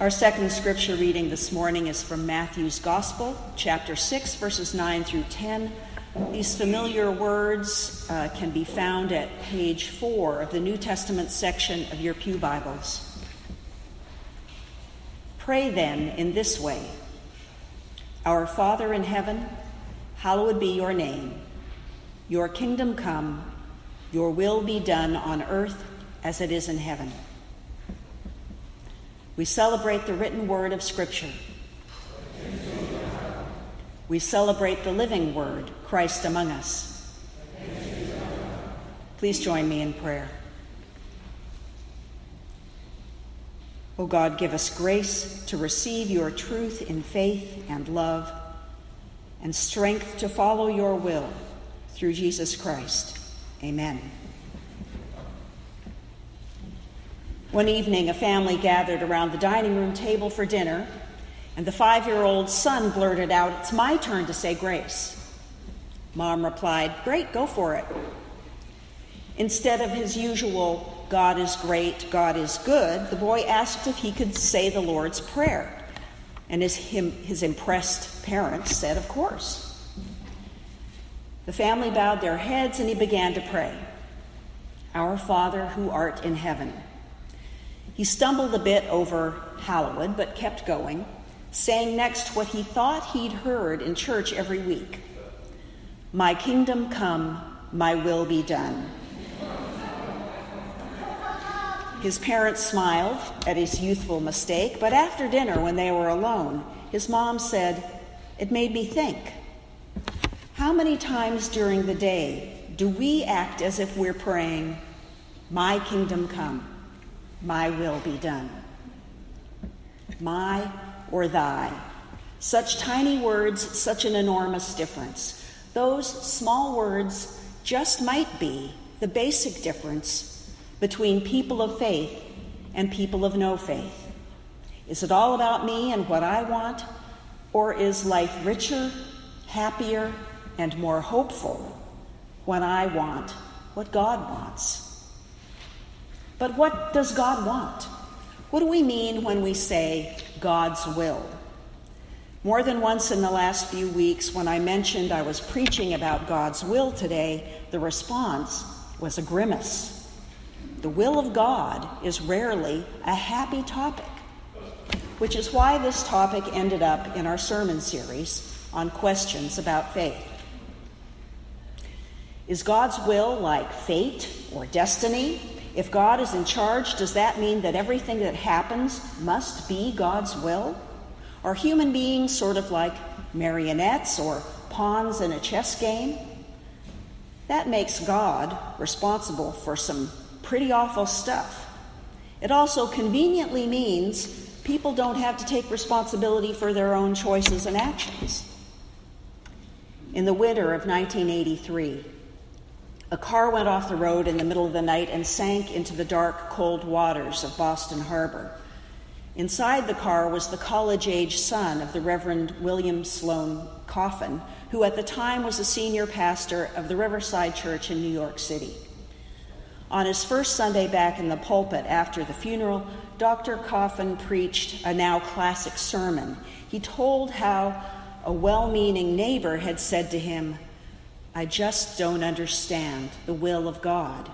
Our second scripture reading this morning is from Matthew's Gospel, chapter 6, verses 9 through 10. These familiar words uh, can be found at page 4 of the New Testament section of your Pew Bibles. Pray then in this way Our Father in heaven, hallowed be your name. Your kingdom come, your will be done on earth as it is in heaven. We celebrate the written word of Scripture. We celebrate the living word, Christ among us. Please join me in prayer. O God, give us grace to receive your truth in faith and love, and strength to follow your will through Jesus Christ. Amen. One evening, a family gathered around the dining room table for dinner, and the five year old son blurted out, It's my turn to say grace. Mom replied, Great, go for it. Instead of his usual, God is great, God is good, the boy asked if he could say the Lord's Prayer. And his, him, his impressed parents said, Of course. The family bowed their heads and he began to pray Our Father who art in heaven he stumbled a bit over hallowed, but kept going, saying next what he thought he'd heard in church every week My kingdom come, my will be done. His parents smiled at his youthful mistake, but after dinner, when they were alone, his mom said, It made me think. How many times during the day do we act as if we're praying, My kingdom come? My will be done. My or thy. Such tiny words, such an enormous difference. Those small words just might be the basic difference between people of faith and people of no faith. Is it all about me and what I want, or is life richer, happier, and more hopeful when I want what God wants? But what does God want? What do we mean when we say God's will? More than once in the last few weeks, when I mentioned I was preaching about God's will today, the response was a grimace. The will of God is rarely a happy topic, which is why this topic ended up in our sermon series on questions about faith. Is God's will like fate or destiny? If God is in charge, does that mean that everything that happens must be God's will? Are human beings sort of like marionettes or pawns in a chess game? That makes God responsible for some pretty awful stuff. It also conveniently means people don't have to take responsibility for their own choices and actions. In the winter of 1983, a car went off the road in the middle of the night and sank into the dark, cold waters of Boston Harbor. Inside the car was the college age son of the Reverend William Sloane Coffin, who at the time was a senior pastor of the Riverside Church in New York City. On his first Sunday back in the pulpit after the funeral, Dr. Coffin preached a now classic sermon. He told how a well meaning neighbor had said to him, I just don't understand the will of God.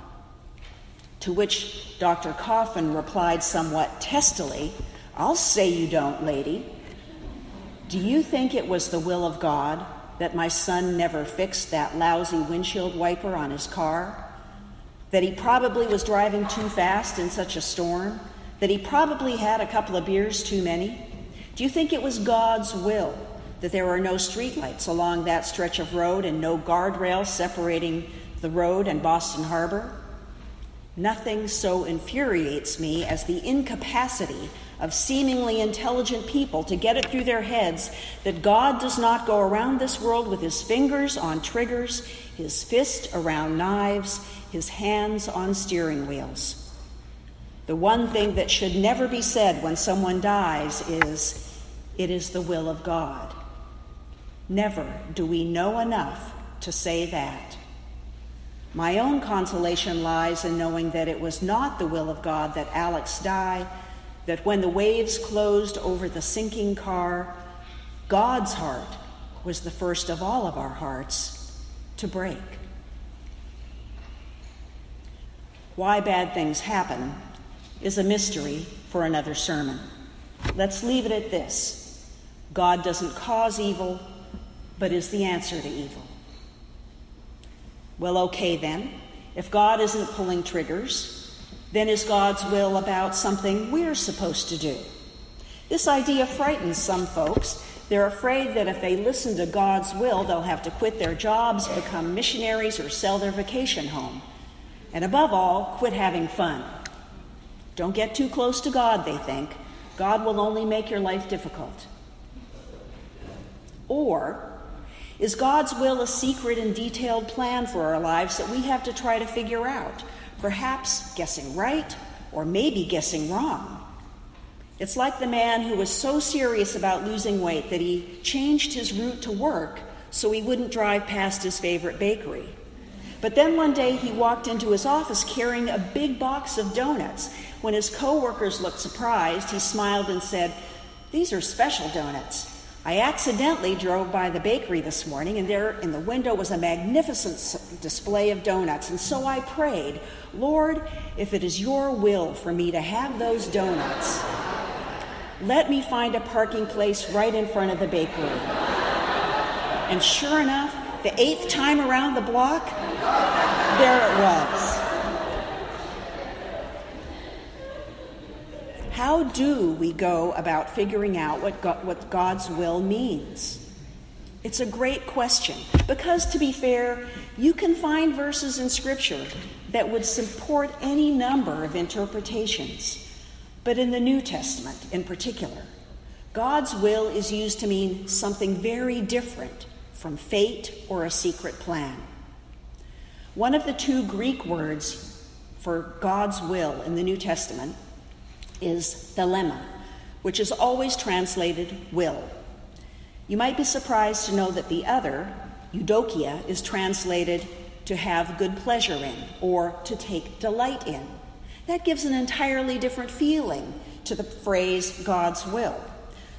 To which Dr. Coffin replied somewhat testily, I'll say you don't, lady. Do you think it was the will of God that my son never fixed that lousy windshield wiper on his car? That he probably was driving too fast in such a storm? That he probably had a couple of beers too many? Do you think it was God's will that there are no streetlights along that stretch of road and no guardrails separating the road and Boston Harbor. Nothing so infuriates me as the incapacity of seemingly intelligent people to get it through their heads that God does not go around this world with his fingers on triggers, his fist around knives, his hands on steering wheels. The one thing that should never be said when someone dies is, It is the will of God. Never do we know enough to say that. My own consolation lies in knowing that it was not the will of God that Alex die, that when the waves closed over the sinking car, God's heart was the first of all of our hearts to break. Why bad things happen is a mystery for another sermon. Let's leave it at this God doesn't cause evil, but is the answer to evil. Well, okay then. If God isn't pulling triggers, then is God's will about something we're supposed to do? This idea frightens some folks. They're afraid that if they listen to God's will, they'll have to quit their jobs, become missionaries, or sell their vacation home. And above all, quit having fun. Don't get too close to God, they think. God will only make your life difficult. Or is God's will a secret and detailed plan for our lives that we have to try to figure out? Perhaps guessing right, or maybe guessing wrong. It's like the man who was so serious about losing weight that he changed his route to work so he wouldn't drive past his favorite bakery. But then one day he walked into his office carrying a big box of donuts. When his coworkers looked surprised, he smiled and said, These are special donuts. I accidentally drove by the bakery this morning, and there in the window was a magnificent display of donuts. And so I prayed, Lord, if it is your will for me to have those donuts, let me find a parking place right in front of the bakery. And sure enough, the eighth time around the block, there it was. How do we go about figuring out what, God, what God's will means? It's a great question because, to be fair, you can find verses in Scripture that would support any number of interpretations. But in the New Testament, in particular, God's will is used to mean something very different from fate or a secret plan. One of the two Greek words for God's will in the New Testament is thelema, which is always translated will. You might be surprised to know that the other, eudokia, is translated to have good pleasure in or to take delight in. That gives an entirely different feeling to the phrase God's will.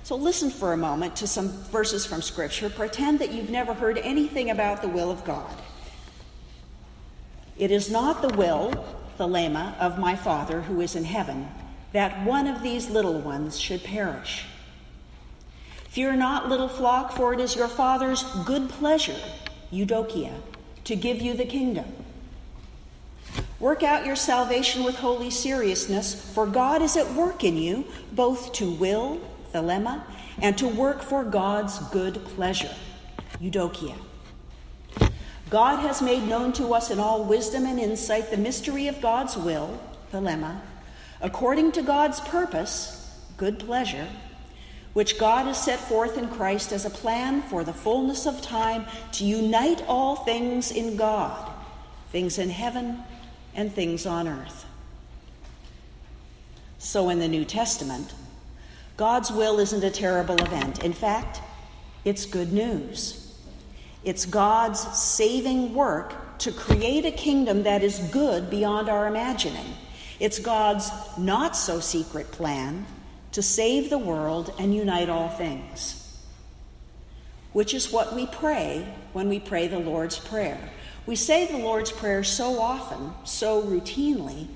So listen for a moment to some verses from Scripture. Pretend that you've never heard anything about the will of God. It is not the will, thelema, of my Father who is in heaven that one of these little ones should perish. Fear not, little flock, for it is your Father's good pleasure, Eudokia, to give you the kingdom. Work out your salvation with holy seriousness, for God is at work in you, both to will, thelema, and to work for God's good pleasure, Eudokia. God has made known to us in all wisdom and insight the mystery of God's will, thelema, according to God's purpose, good pleasure, which God has set forth in Christ as a plan for the fullness of time to unite all things in God, things in heaven and things on earth. So in the New Testament, God's will isn't a terrible event. In fact, it's good news. It's God's saving work to create a kingdom that is good beyond our imagining it's God's not so secret plan to save the world and unite all things, which is what we pray when we pray the Lord's Prayer. We say the Lord's Prayer so often, so routinely,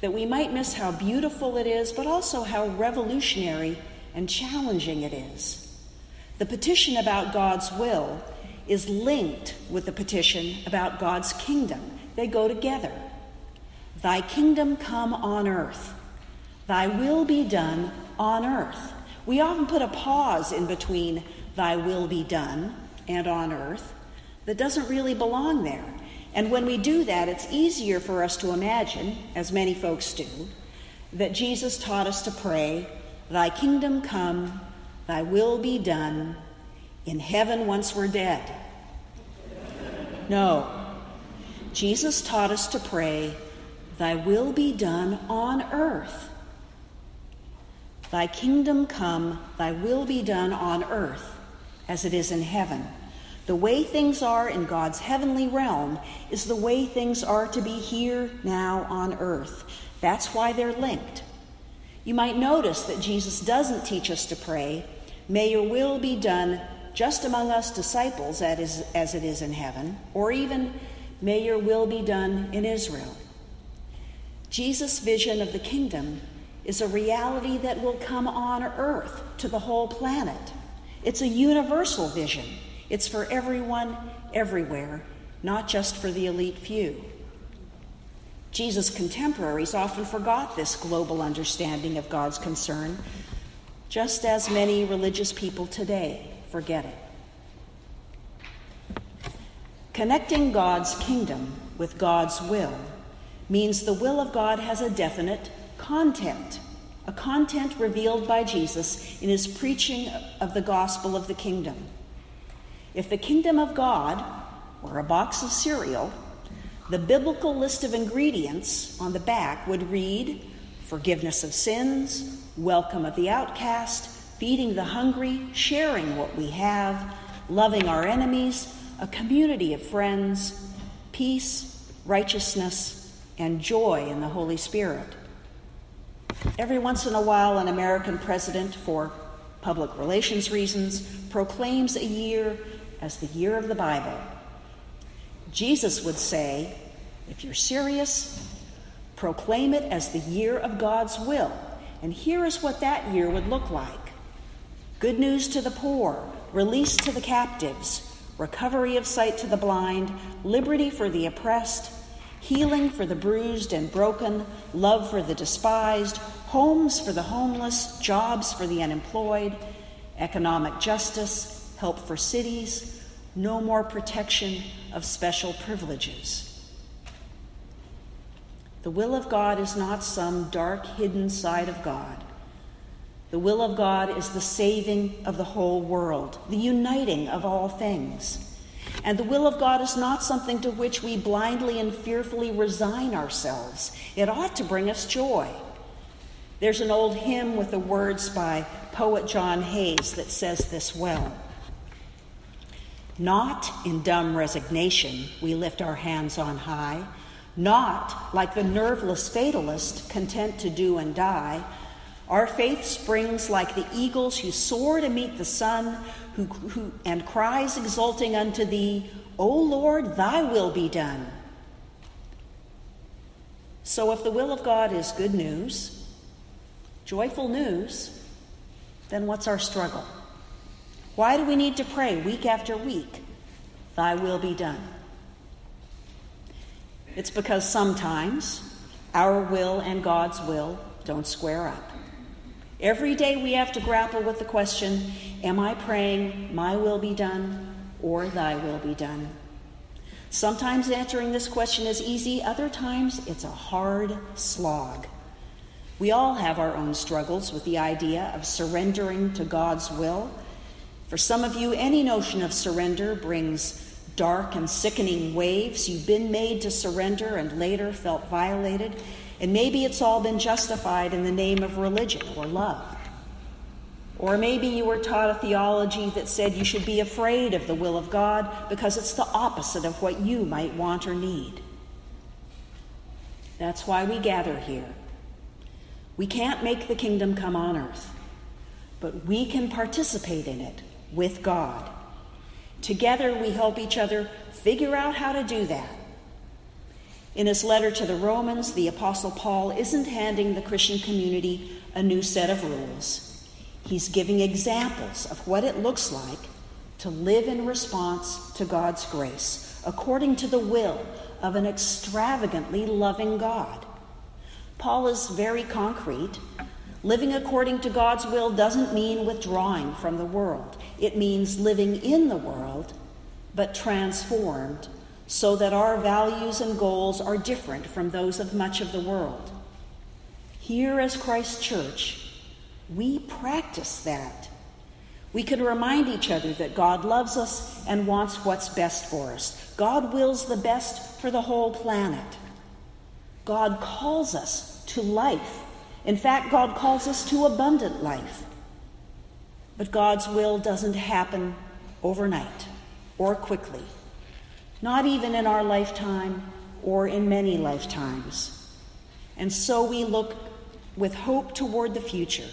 that we might miss how beautiful it is, but also how revolutionary and challenging it is. The petition about God's will is linked with the petition about God's kingdom, they go together. Thy kingdom come on earth, thy will be done on earth. We often put a pause in between thy will be done and on earth that doesn't really belong there. And when we do that, it's easier for us to imagine, as many folks do, that Jesus taught us to pray, Thy kingdom come, thy will be done, in heaven once we're dead. No. Jesus taught us to pray, Thy will be done on earth. Thy kingdom come, thy will be done on earth as it is in heaven. The way things are in God's heavenly realm is the way things are to be here now on earth. That's why they're linked. You might notice that Jesus doesn't teach us to pray, May your will be done just among us disciples as it is in heaven, or even, May your will be done in Israel. Jesus' vision of the kingdom is a reality that will come on earth to the whole planet. It's a universal vision. It's for everyone, everywhere, not just for the elite few. Jesus' contemporaries often forgot this global understanding of God's concern, just as many religious people today forget it. Connecting God's kingdom with God's will means the will of God has a definite content, a content revealed by Jesus in his preaching of the gospel of the kingdom. If the kingdom of God were a box of cereal, the biblical list of ingredients on the back would read forgiveness of sins, welcome of the outcast, feeding the hungry, sharing what we have, loving our enemies, a community of friends, peace, righteousness, and joy in the Holy Spirit. Every once in a while, an American president, for public relations reasons, proclaims a year as the year of the Bible. Jesus would say, if you're serious, proclaim it as the year of God's will. And here is what that year would look like good news to the poor, release to the captives, recovery of sight to the blind, liberty for the oppressed, healing for the bruised and broken, love for the despised, homes for the homeless, jobs for the unemployed, economic justice, help for cities, no more protection of special privileges. The will of God is not some dark, hidden side of God. The will of God is the saving of the whole world, the uniting of all things. And the will of God is not something to which we blindly and fearfully resign ourselves. It ought to bring us joy. There's an old hymn with the words by poet John Hayes that says this well. Not in dumb resignation we lift our hands on high, not like the nerveless fatalist content to do and die. Our faith springs like the eagles who soar to meet the sun, who, who, and cries exulting unto thee, O Lord, thy will be done. So, if the will of God is good news, joyful news, then what's our struggle? Why do we need to pray week after week, Thy will be done? It's because sometimes our will and God's will don't square up. Every day we have to grapple with the question Am I praying, My will be done, or Thy will be done? Sometimes answering this question is easy, other times it's a hard slog. We all have our own struggles with the idea of surrendering to God's will for some of you, any notion of surrender brings dark and sickening waves. You've been made to surrender and later felt violated, and maybe it's all been justified in the name of religion or love. Or maybe you were taught a theology that said you should be afraid of the will of God because it's the opposite of what you might want or need. That's why we gather here. We can't make the kingdom come on earth, but we can participate in it with God. Together, we help each other figure out how to do that. In his letter to the Romans, the Apostle Paul isn't handing the Christian community a new set of rules. He's giving examples of what it looks like to live in response to God's grace, according to the will of an extravagantly loving God. Paul is very concrete. Living according to God's will doesn't mean withdrawing from the world. It means living in the world, but transformed so that our values and goals are different from those of much of the world. Here, as Christ Church, we practice that. We can remind each other that God loves us and wants what's best for us. God wills the best for the whole planet. God calls us to life. In fact, God calls us to abundant life. But God's will doesn't happen overnight or quickly, not even in our lifetime or in many lifetimes. And so we look with hope toward the future,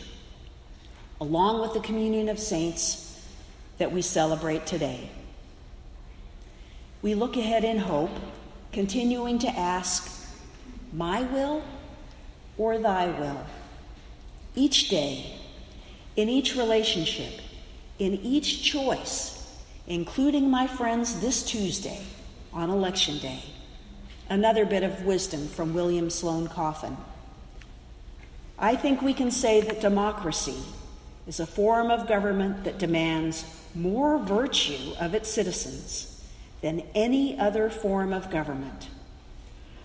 along with the communion of saints that we celebrate today. We look ahead in hope, continuing to ask, My will or thy will? Each day, in each relationship, in each choice, including my friends this Tuesday on Election Day. Another bit of wisdom from William Sloane Coffin. I think we can say that democracy is a form of government that demands more virtue of its citizens than any other form of government.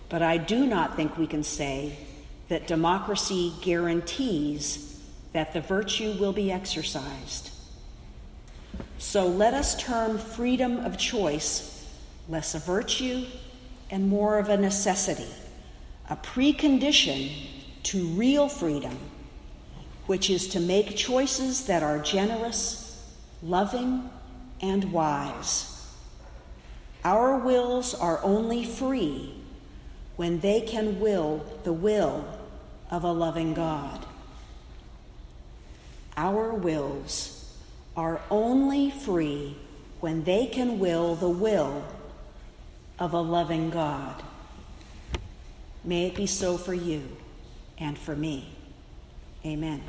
But I do not think we can say that democracy guarantees that the virtue will be exercised. So let us term freedom of choice less a virtue and more of a necessity, a precondition to real freedom, which is to make choices that are generous, loving, and wise. Our wills are only free when they can will the will of a loving God. Our wills are only free when they can will the will of a loving God. May it be so for you and for me. Amen.